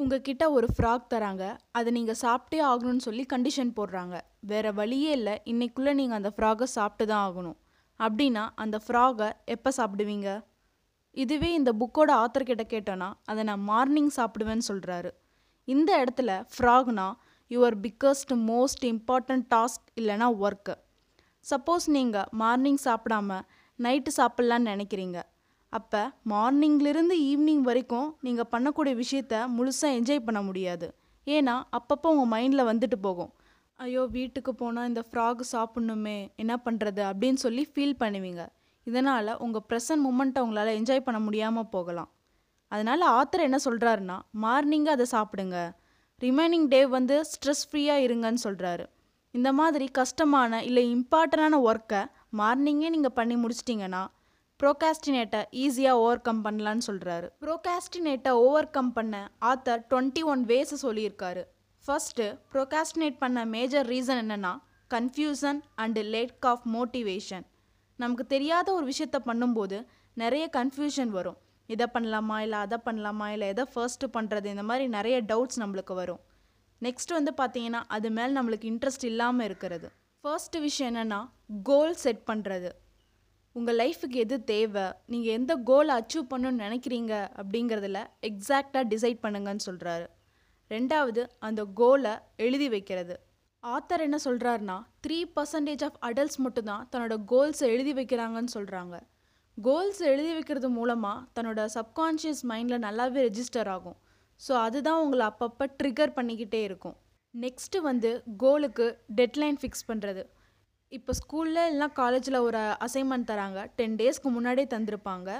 உங்ககிட்ட ஒரு ஃப்ராக் தராங்க. அதை நீங்கள் சாப்பிட்டே ஆகணும்னு சொல்லி கண்டிஷன் போடுறாங்க. வேறு வழியே இல்லை. இன்னைக்குள்ளே நீங்கள் அந்த ஃப்ராகை சாப்பிட்டு தான் ஆகணும். அப்படின்னா அந்த ஃப்ராகை எப்போ சாப்பிடுவீங்க? இதுவே இந்த புக்கோட ஆத்தர் கிட்ட கேட்டோன்னா அதை நான் மார்னிங் சாப்பிடுவேன்னு சொல்கிறாரு இந்த இடத்துல ஃப்ராக்னா your biggest most important task இல்லைனா ஒர்க்கு சப்போஸ் நீங்கள் மார்னிங் சாப்பிடாம நைட்டு சாப்பிட்லான்னு நினைக்கிறீங்க. அப்போ மார்னிங்லேருந்து ஈவினிங் வரைக்கும் நீங்கள் பண்ணக்கூடிய விஷயத்த முழுசாக என்ஜாய் பண்ண முடியாது. ஏன்னா அப்பப்போ உங்கள் மைண்டில் வந்துட்டு போகும். ஐயோ வீட்டுக்கு போனால் இந்த ஃப்ராக் சாப்பிட்ணுமே என்ன பண்ணுறது அப்படின்னு சொல்லி ஃபீல் பண்ணுவீங்க. இதனால் உங்கள் ப்ரெசன்ட் மூமெண்ட்டை உங்களால் என்ஜாய் பண்ண முடியாமல் போகலாம். அதனால் ஆத்தர் என்ன சொல்கிறாருன்னா மார்னிங்காக அதை சாப்பிடுங்க. ரிமைனிங் டே வந்து ஸ்ட்ரெஸ் ஃப்ரீயாக இருங்கன்னு சொல்கிறாரு இந்த மாதிரி கஷ்டமான இல்லை இம்பார்ட்டண்டான ஒர்க்கை மார்னிங்கே நீங்கள் பண்ணி முடிச்சிட்டிங்கன்னா ப்ரோகாஸ்டினேட்டை ஈஸியாக ஓவர் கம் பண்ணலான்னு சொல்கிறாரு ப்ரோகாஸ்டினேட்டை ஓவர் கம் பண்ண ஆத்தர் டுவெண்ட்டி ஒன் வேஸை சொல்லியிருக்காரு. ஃபர்ஸ்ட்டு ப்ரோகாஸ்டினேட் பண்ண மேஜர் ரீசன் என்னென்னா confusion and lack of motivation நமக்கு தெரியாத ஒரு விஷயத்த பண்ணும்போது நிறைய கன்ஃபியூஷன் வரும். இதை பண்ணலாமா இல்லை அதை பண்ணலாமா இல்லை எதை ஃபர்ஸ்ட்டு பண்ணுறது இந்த மாதிரி நிறைய டவுட்ஸ் நம்மளுக்கு வரும். நெக்ஸ்ட் வந்து பார்த்தீங்கன்னா அது மேலே நம்மளுக்கு இன்ட்ரெஸ்ட் இல்லாமல் இருக்கிறது. ஃபர்ஸ்ட் விஷயம் என்னென்னா கோல் செட் பண்ணுறது உங்கள் லைஃபுக்கு எது தேவை? நீங்கள் எந்த கோலை அச்சீவ் பண்ணணும்னு நினைக்கிறீங்க? அப்படிங்கிறதுல எக்ஸாக்டாக டிசைட் பண்ணுங்கன்னு சொல்கிறாரு ரெண்டாவது அந்த கோலை எழுதி வைக்கிறது. ஆத்தர் என்ன சொல்கிறாருன்னா த்ரீ பர்சன்டேஜ் ஆஃப் அடல்ட்ஸ் மட்டும்தான் தன்னோட கோல்ஸை எழுதி வைக்கிறாங்கன்னு சொல்கிறாங்க கோல்ஸ் எழுதி வைக்கிறது மூலமாக தன்னோட சப்கான்ஷியஸ் மைண்டில் நல்லாவே ரெஜிஸ்டர் ஆகும். ஸோ அதுதான் உங்களை அப்பப்போ ட்ரிகர் பண்ணிக்கிட்டே இருக்கும். நெக்ஸ்ட்டு வந்து கோலுக்கு டெட்லைன் ஃபிக்ஸ் பண்ணுறது இப்போ ஸ்கூலில் இல்லைனா காலேஜில் ஒரு அசைன்மெண்ட் தராங்க. டென் டேஸ்க்கு முன்னாடியே தந்திருப்பாங்க.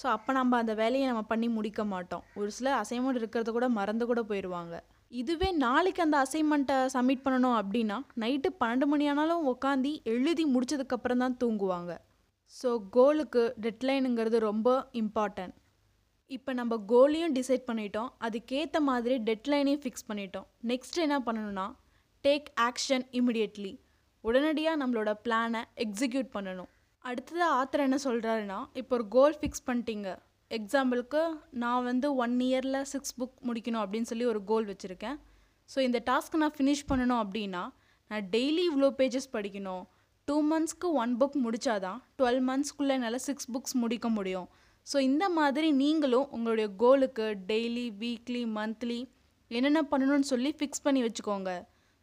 ஸோ அப்போ நம்ம அந்த வேலையை நம்ம பண்ணி முடிக்க மாட்டோம். ஒரு சில அசைன்மெண்ட் இருக்கிறத கூட மறந்து கூட போயிடுவாங்க இதுவே நாளைக்கு அந்த அசைன்மெண்ட்டை சப்மிட் பண்ணணும் அப்படின்னா நைட்டு பன்னெண்டு மணி ஆனாலும் உட்காந்து எழுதி முடிச்சதுக்கப்புறம் தான் தூங்குவாங்க. ஸோ கோலுக்கு டெட்லைனுங்கிறது ரொம்ப இம்பார்ட்டன்ட் இப்போ நம்ம கோலையும் டிசைட் பண்ணிட்டோம். அதுக்கேற்ற மாதிரி டெட்லைனையும் ஃபிக்ஸ் பண்ணிட்டோம். நெக்ஸ்ட் என்ன பண்ணணும்னா டேக் ஆக்ஷன் இமிடியட்லி உடனடியாக நம்மளோட பிளானை எக்ஸிக்யூட் பண்ணணும். அடுத்தது ஆத்தர் என்ன சொல்கிறாருன்னா இப்போ ஒரு கோல் ஃபிக்ஸ் பண்ணிட்டீங்க. எக்ஸாம்பிளுக்கு நான் வந்து ஒன் இயரில் சிக்ஸ் புக் முடிக்கணும் அப்படின்னு சொல்லி ஒரு கோல் வச்சுருக்கேன். ஸோ இந்த டாஸ்க்கு நான் ஃபினிஷ் பண்ணணும் அப்படின்னா நான் டெய்லி இவ்வளோ பேஜஸ் படிக்கணும். டூ மந்த்ஸ்க்கு ஒன் புக் முடித்தாதான் டுவெல் மந்த்ஸ்க்குள்ளே என்னால் சிக்ஸ் புக்ஸ் முடிக்க முடியும். ஸோ இந்த மாதிரி நீங்களும் உங்களுடைய கோலுக்கு டெய்லி வீக்லி மந்த்லி என்னென்ன பண்ணணும்னு சொல்லி ஃபிக்ஸ் பண்ணி வச்சுக்கோங்க.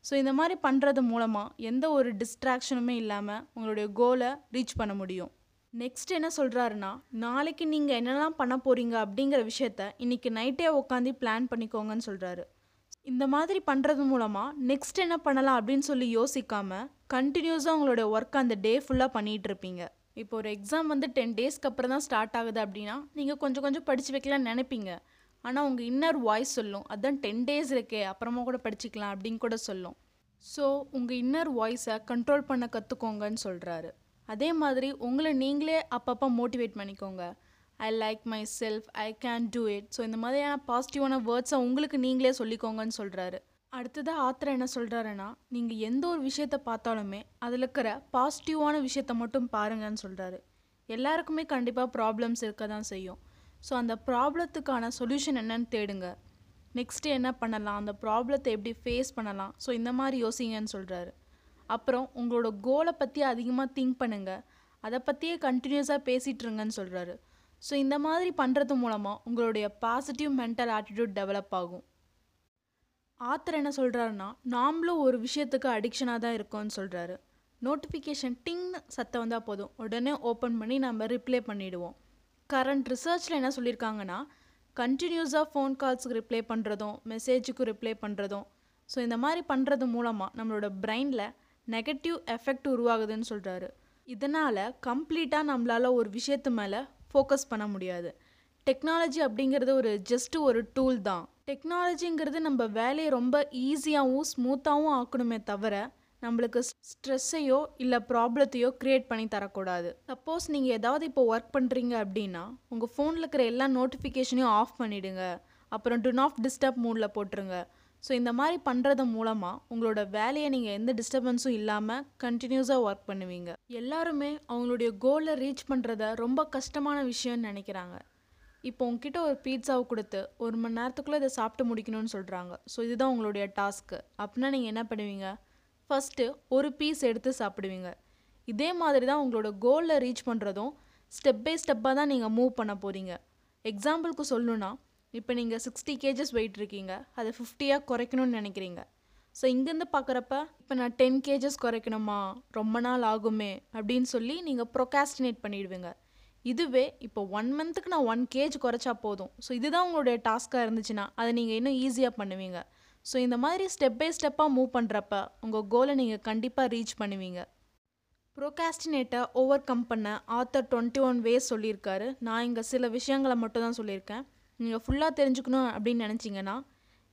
ஸோ இந்த மாதிரி பண்ணுறது மூலமாக எந்த ஒரு டிஸ்ட்ராக்ஷனுமே இல்லாமல் உங்களுடைய கோலை ரீச் பண்ண முடியும். நெக்ஸ்ட் என்ன சொல்கிறாருன்னா நாளைக்கு நீங்கள் என்னெல்லாம் பண்ண போகிறீங்க அப்படிங்கிற விஷயத்த இன்றைக்கி நைட்டே உட்காந்து பிளான் பண்ணிக்கோங்கன்னு சொல்கிறாரு இந்த மாதிரி பண்ணுறது மூலமாக நெக்ஸ்ட் என்ன பண்ணலாம் அப்படின்னு சொல்லி யோசிக்காமல் கண்டினியூஸாக உங்களுடைய ஒர்க் அந்த டே ஃபுல்லாக பண்ணிகிட்டு இருப்பீங்க. இப்போ ஒரு எக்ஸாம் வந்து டென் டேஸ்க்கு அப்புறம் தான் ஸ்டார்ட் ஆகுது அப்படின்னா நீங்கள் கொஞ்சம் கொஞ்சம் படித்து வைக்கலாம்னு நினைப்பீங்க. ஆனால் உங்கள் இன்னர் வாய்ஸ் சொல்லும். அதுதான் டென் டேஸ் இருக்கே அப்புறமா கூட படிச்சுக்கலாம் அப்படின்னு கூட சொல்லும். ஸோ உங்கள் இன்னர் வாய்ஸை கண்ட்ரோல் பண்ண கற்றுக்கோங்கன்னு சொல்கிறாரு அதே மாதிரி உங்களை நீங்களே அப்பப்போ மோட்டிவேட் பண்ணிக்கோங்க. I like myself I can do it so இந்த மாதிரியான பாசிட்டிவான வேர்ட்ஸை உங்களுக்கு நீங்களே சொல்லிக்கோங்கன்னு சொல்கிறாரு அடுத்ததாக ஆத்திர என்ன சொல்கிறாருன்னா நீங்கள் எந்த ஒரு விஷயத்தை பார்த்தாலுமே அதில் இருக்கிற பாசிட்டிவான விஷயத்த மட்டும் பாருங்கன்னு சொல்கிறாரு எல்லாருக்குமே கண்டிப்பாக ப்ராப்ளம்ஸ் இருக்க தான் செய்யும். ஸோ அந்த ப்ராப்ளத்துக்கான சொல்யூஷன் என்னன்னு தேடுங்க. நெக்ஸ்ட்டு என்ன பண்ணலாம்? அந்த ப்ராப்ளத்தை எப்படி ஃபேஸ் பண்ணலாம்? ஸோ இந்த மாதிரி யோசிங்கன்னு சொல்கிறாரு அப்புறம் உங்களோட கோலை பற்றி அதிகமாக திங்க் பண்ணுங்கள் அதை பற்றியே கண்டினியூஸாக பேசிகிட்ருங்கன்னு சொல்கிறாரு ஸோ இந்த மாதிரி பண்ணுறது மூலமாக உங்களுடைய பாசிட்டிவ் மென்டல் ஆட்டிடியூட் டெவலப் ஆகும். ஆத்தர் என்ன சொல்கிறாருன்னா நாமளும் ஒரு விஷயத்துக்கு அடிக்ஷனாக தான் இருக்கோம்னு சொல்கிறாரு நோட்டிஃபிகேஷன் டிங்னு சத்தம் வந்தால் போதும். உடனே ஓப்பன் பண்ணி நம்ம ரிப்ளை பண்ணிவிடுவோம் கரண்ட் ரிசர்ச்சில் என்ன சொல்லியிருக்காங்கன்னா கண்டினியூஸாக ஃபோன் கால்ஸுக்கு ரிப்ளை பண்ணுறதும் மெசேஜுக்கு ரிப்ளை பண்ணுறதும் ஸோ இந்த மாதிரி பண்ணுறது மூலமாக நம்மளோட பிரெயினில் நெகட்டிவ் எஃபெக்ட் உருவாகுதுன்னு சொல்கிறாரு இதனால் கம்ப்ளீட்டாக நம்மளால் ஒரு விஷயத்து மேலே ஃபோக்கஸ் பண்ண முடியாது. டெக்னாலஜி அப்படிங்கிறது ஒரு ஜஸ்ட்டு ஒரு டூல் தான். டெக்னாலஜிங்கிறது நம்ம வேலையை ரொம்ப ஈஸியாகவும் ஸ்மூத்தாகவும் ஆக்கணுமே தவிர நம்மளுக்கு ஸ்ட்ரெஸ்ஸையோ இல்லை ப்ராப்ளத்தையோ க்ரியேட் பண்ணி தரக்கூடாது. சப்போஸ் நீங்கள் ஏதாவது இப்போ ஒர்க் பண்ணுறீங்க அப்படின்னா உங்கள் ஃபோனில் இருக்கிற எல்லா நோட்டிஃபிகேஷனையும் ஆஃப் பண்ணிவிடுங்க அப்புறம் டு நாட் டிஸ்டர்ப் மூடில் போட்டுருங்க. ஸோ இந்த மாதிரி பண்ணுறது மூலமாக உங்களோட வேலையை நீங்கள் எந்த டிஸ்டர்பன்ஸும் இல்லாமல் கண்டினியூஸாக ஒர்க் பண்ணுவீங்க. எல்லாருமே அவங்களுடைய கோலை ரீச் பண்ணுறத ரொம்ப கஷ்டமான விஷயம்னு நினைக்கிறாங்க. இப்போ உங்ககிட்ட ஒரு பீட்சாவை கொடுத்து ஒரு மணி நேரத்துக்குள்ளே இதை சாப்பிட்டு முடிக்கணும்னு சொல்கிறாங்க ஸோ இதுதான் உங்களுடைய டாஸ்க்கு அப்படின்னா நீங்கள் என்ன பண்ணுவீங்க? ஃபஸ்ட்டு ஒரு பீஸ் எடுத்து சாப்பிடுவீங்க. இதே மாதிரி தான் உங்களோட கோலில் ரீச் பண்ணுறதும் ஸ்டெப் பை ஸ்டெப்பாக தான் நீங்கள் மூவ் பண்ண போகிறீங்க எக்ஸாம்பிளுக்கு சொல்லணுன்னா இப்போ நீங்கள் சிக்ஸ்டி கேஜஸ் வெயிட் இருக்கீங்க. அதை ஃபிஃப்டியாக குறைக்கணும்னு நினைக்கிறீங்க. ஸோ இங்கேருந்து பார்க்குறப்ப இப்போ நான் டென் கேஜஸ் குறைக்கணுமா? ரொம்ப நாள் ஆகுமே? அப்படின்னு சொல்லி நீங்கள் ப்ரொகாஸ்டினேட் பண்ணிடுவீங்க. இதுவே இப்போ ஒன் மந்த்துக்கு நான் ஒன் கேஜ் குறைச்சா போதும். ஸோ இதுதான் உங்களுடைய டாஸ்க்காக இருந்துச்சுன்னா அதை நீங்கள் இன்னும் ஈஸியாக பண்ணுவீங்க. ஸோ இந்த மாதிரி ஸ்டெப் பை ஸ்டெப்பாக மூவ் பண்ணுறப்ப உங்கள் கோலை நீங்கள் கண்டிப்பாக ரீச் பண்ணுவீங்க. ப்ரோகாஸ்டினேட்டை ஓவர் கம் பண்ண ஆத்தர் டுவெண்ட்டி ஒன் வேஸ் சொல்லியிருக்காரு. நான் இங்கே சில விஷயங்களை மட்டும் தான் சொல்லியிருக்கேன். நீங்கள் ஃபுல்லாக தெரிஞ்சுக்கணும் அப்படின்னு நினச்சிங்கன்னா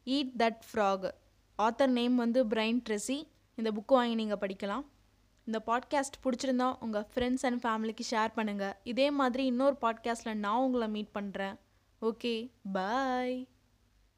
eat that frog author name வந்து பிரைன் ட்ரெஸி இந்த புக்கு வாங்கி நீங்கள் படிக்கலாம். இந்த பாட்காஸ்ட் பிடிச்சிருந்தா உங்கள் ஃப்ரெண்ட்ஸ் அண்ட் ஃபேமிலிக்கு ஷேர் பண்ணுங்கள் இதே மாதிரி இன்னொரு பாட்காஸ்ட்டில் நான் உங்களை மீட் பண்ணுறேன் ஓகே பாய்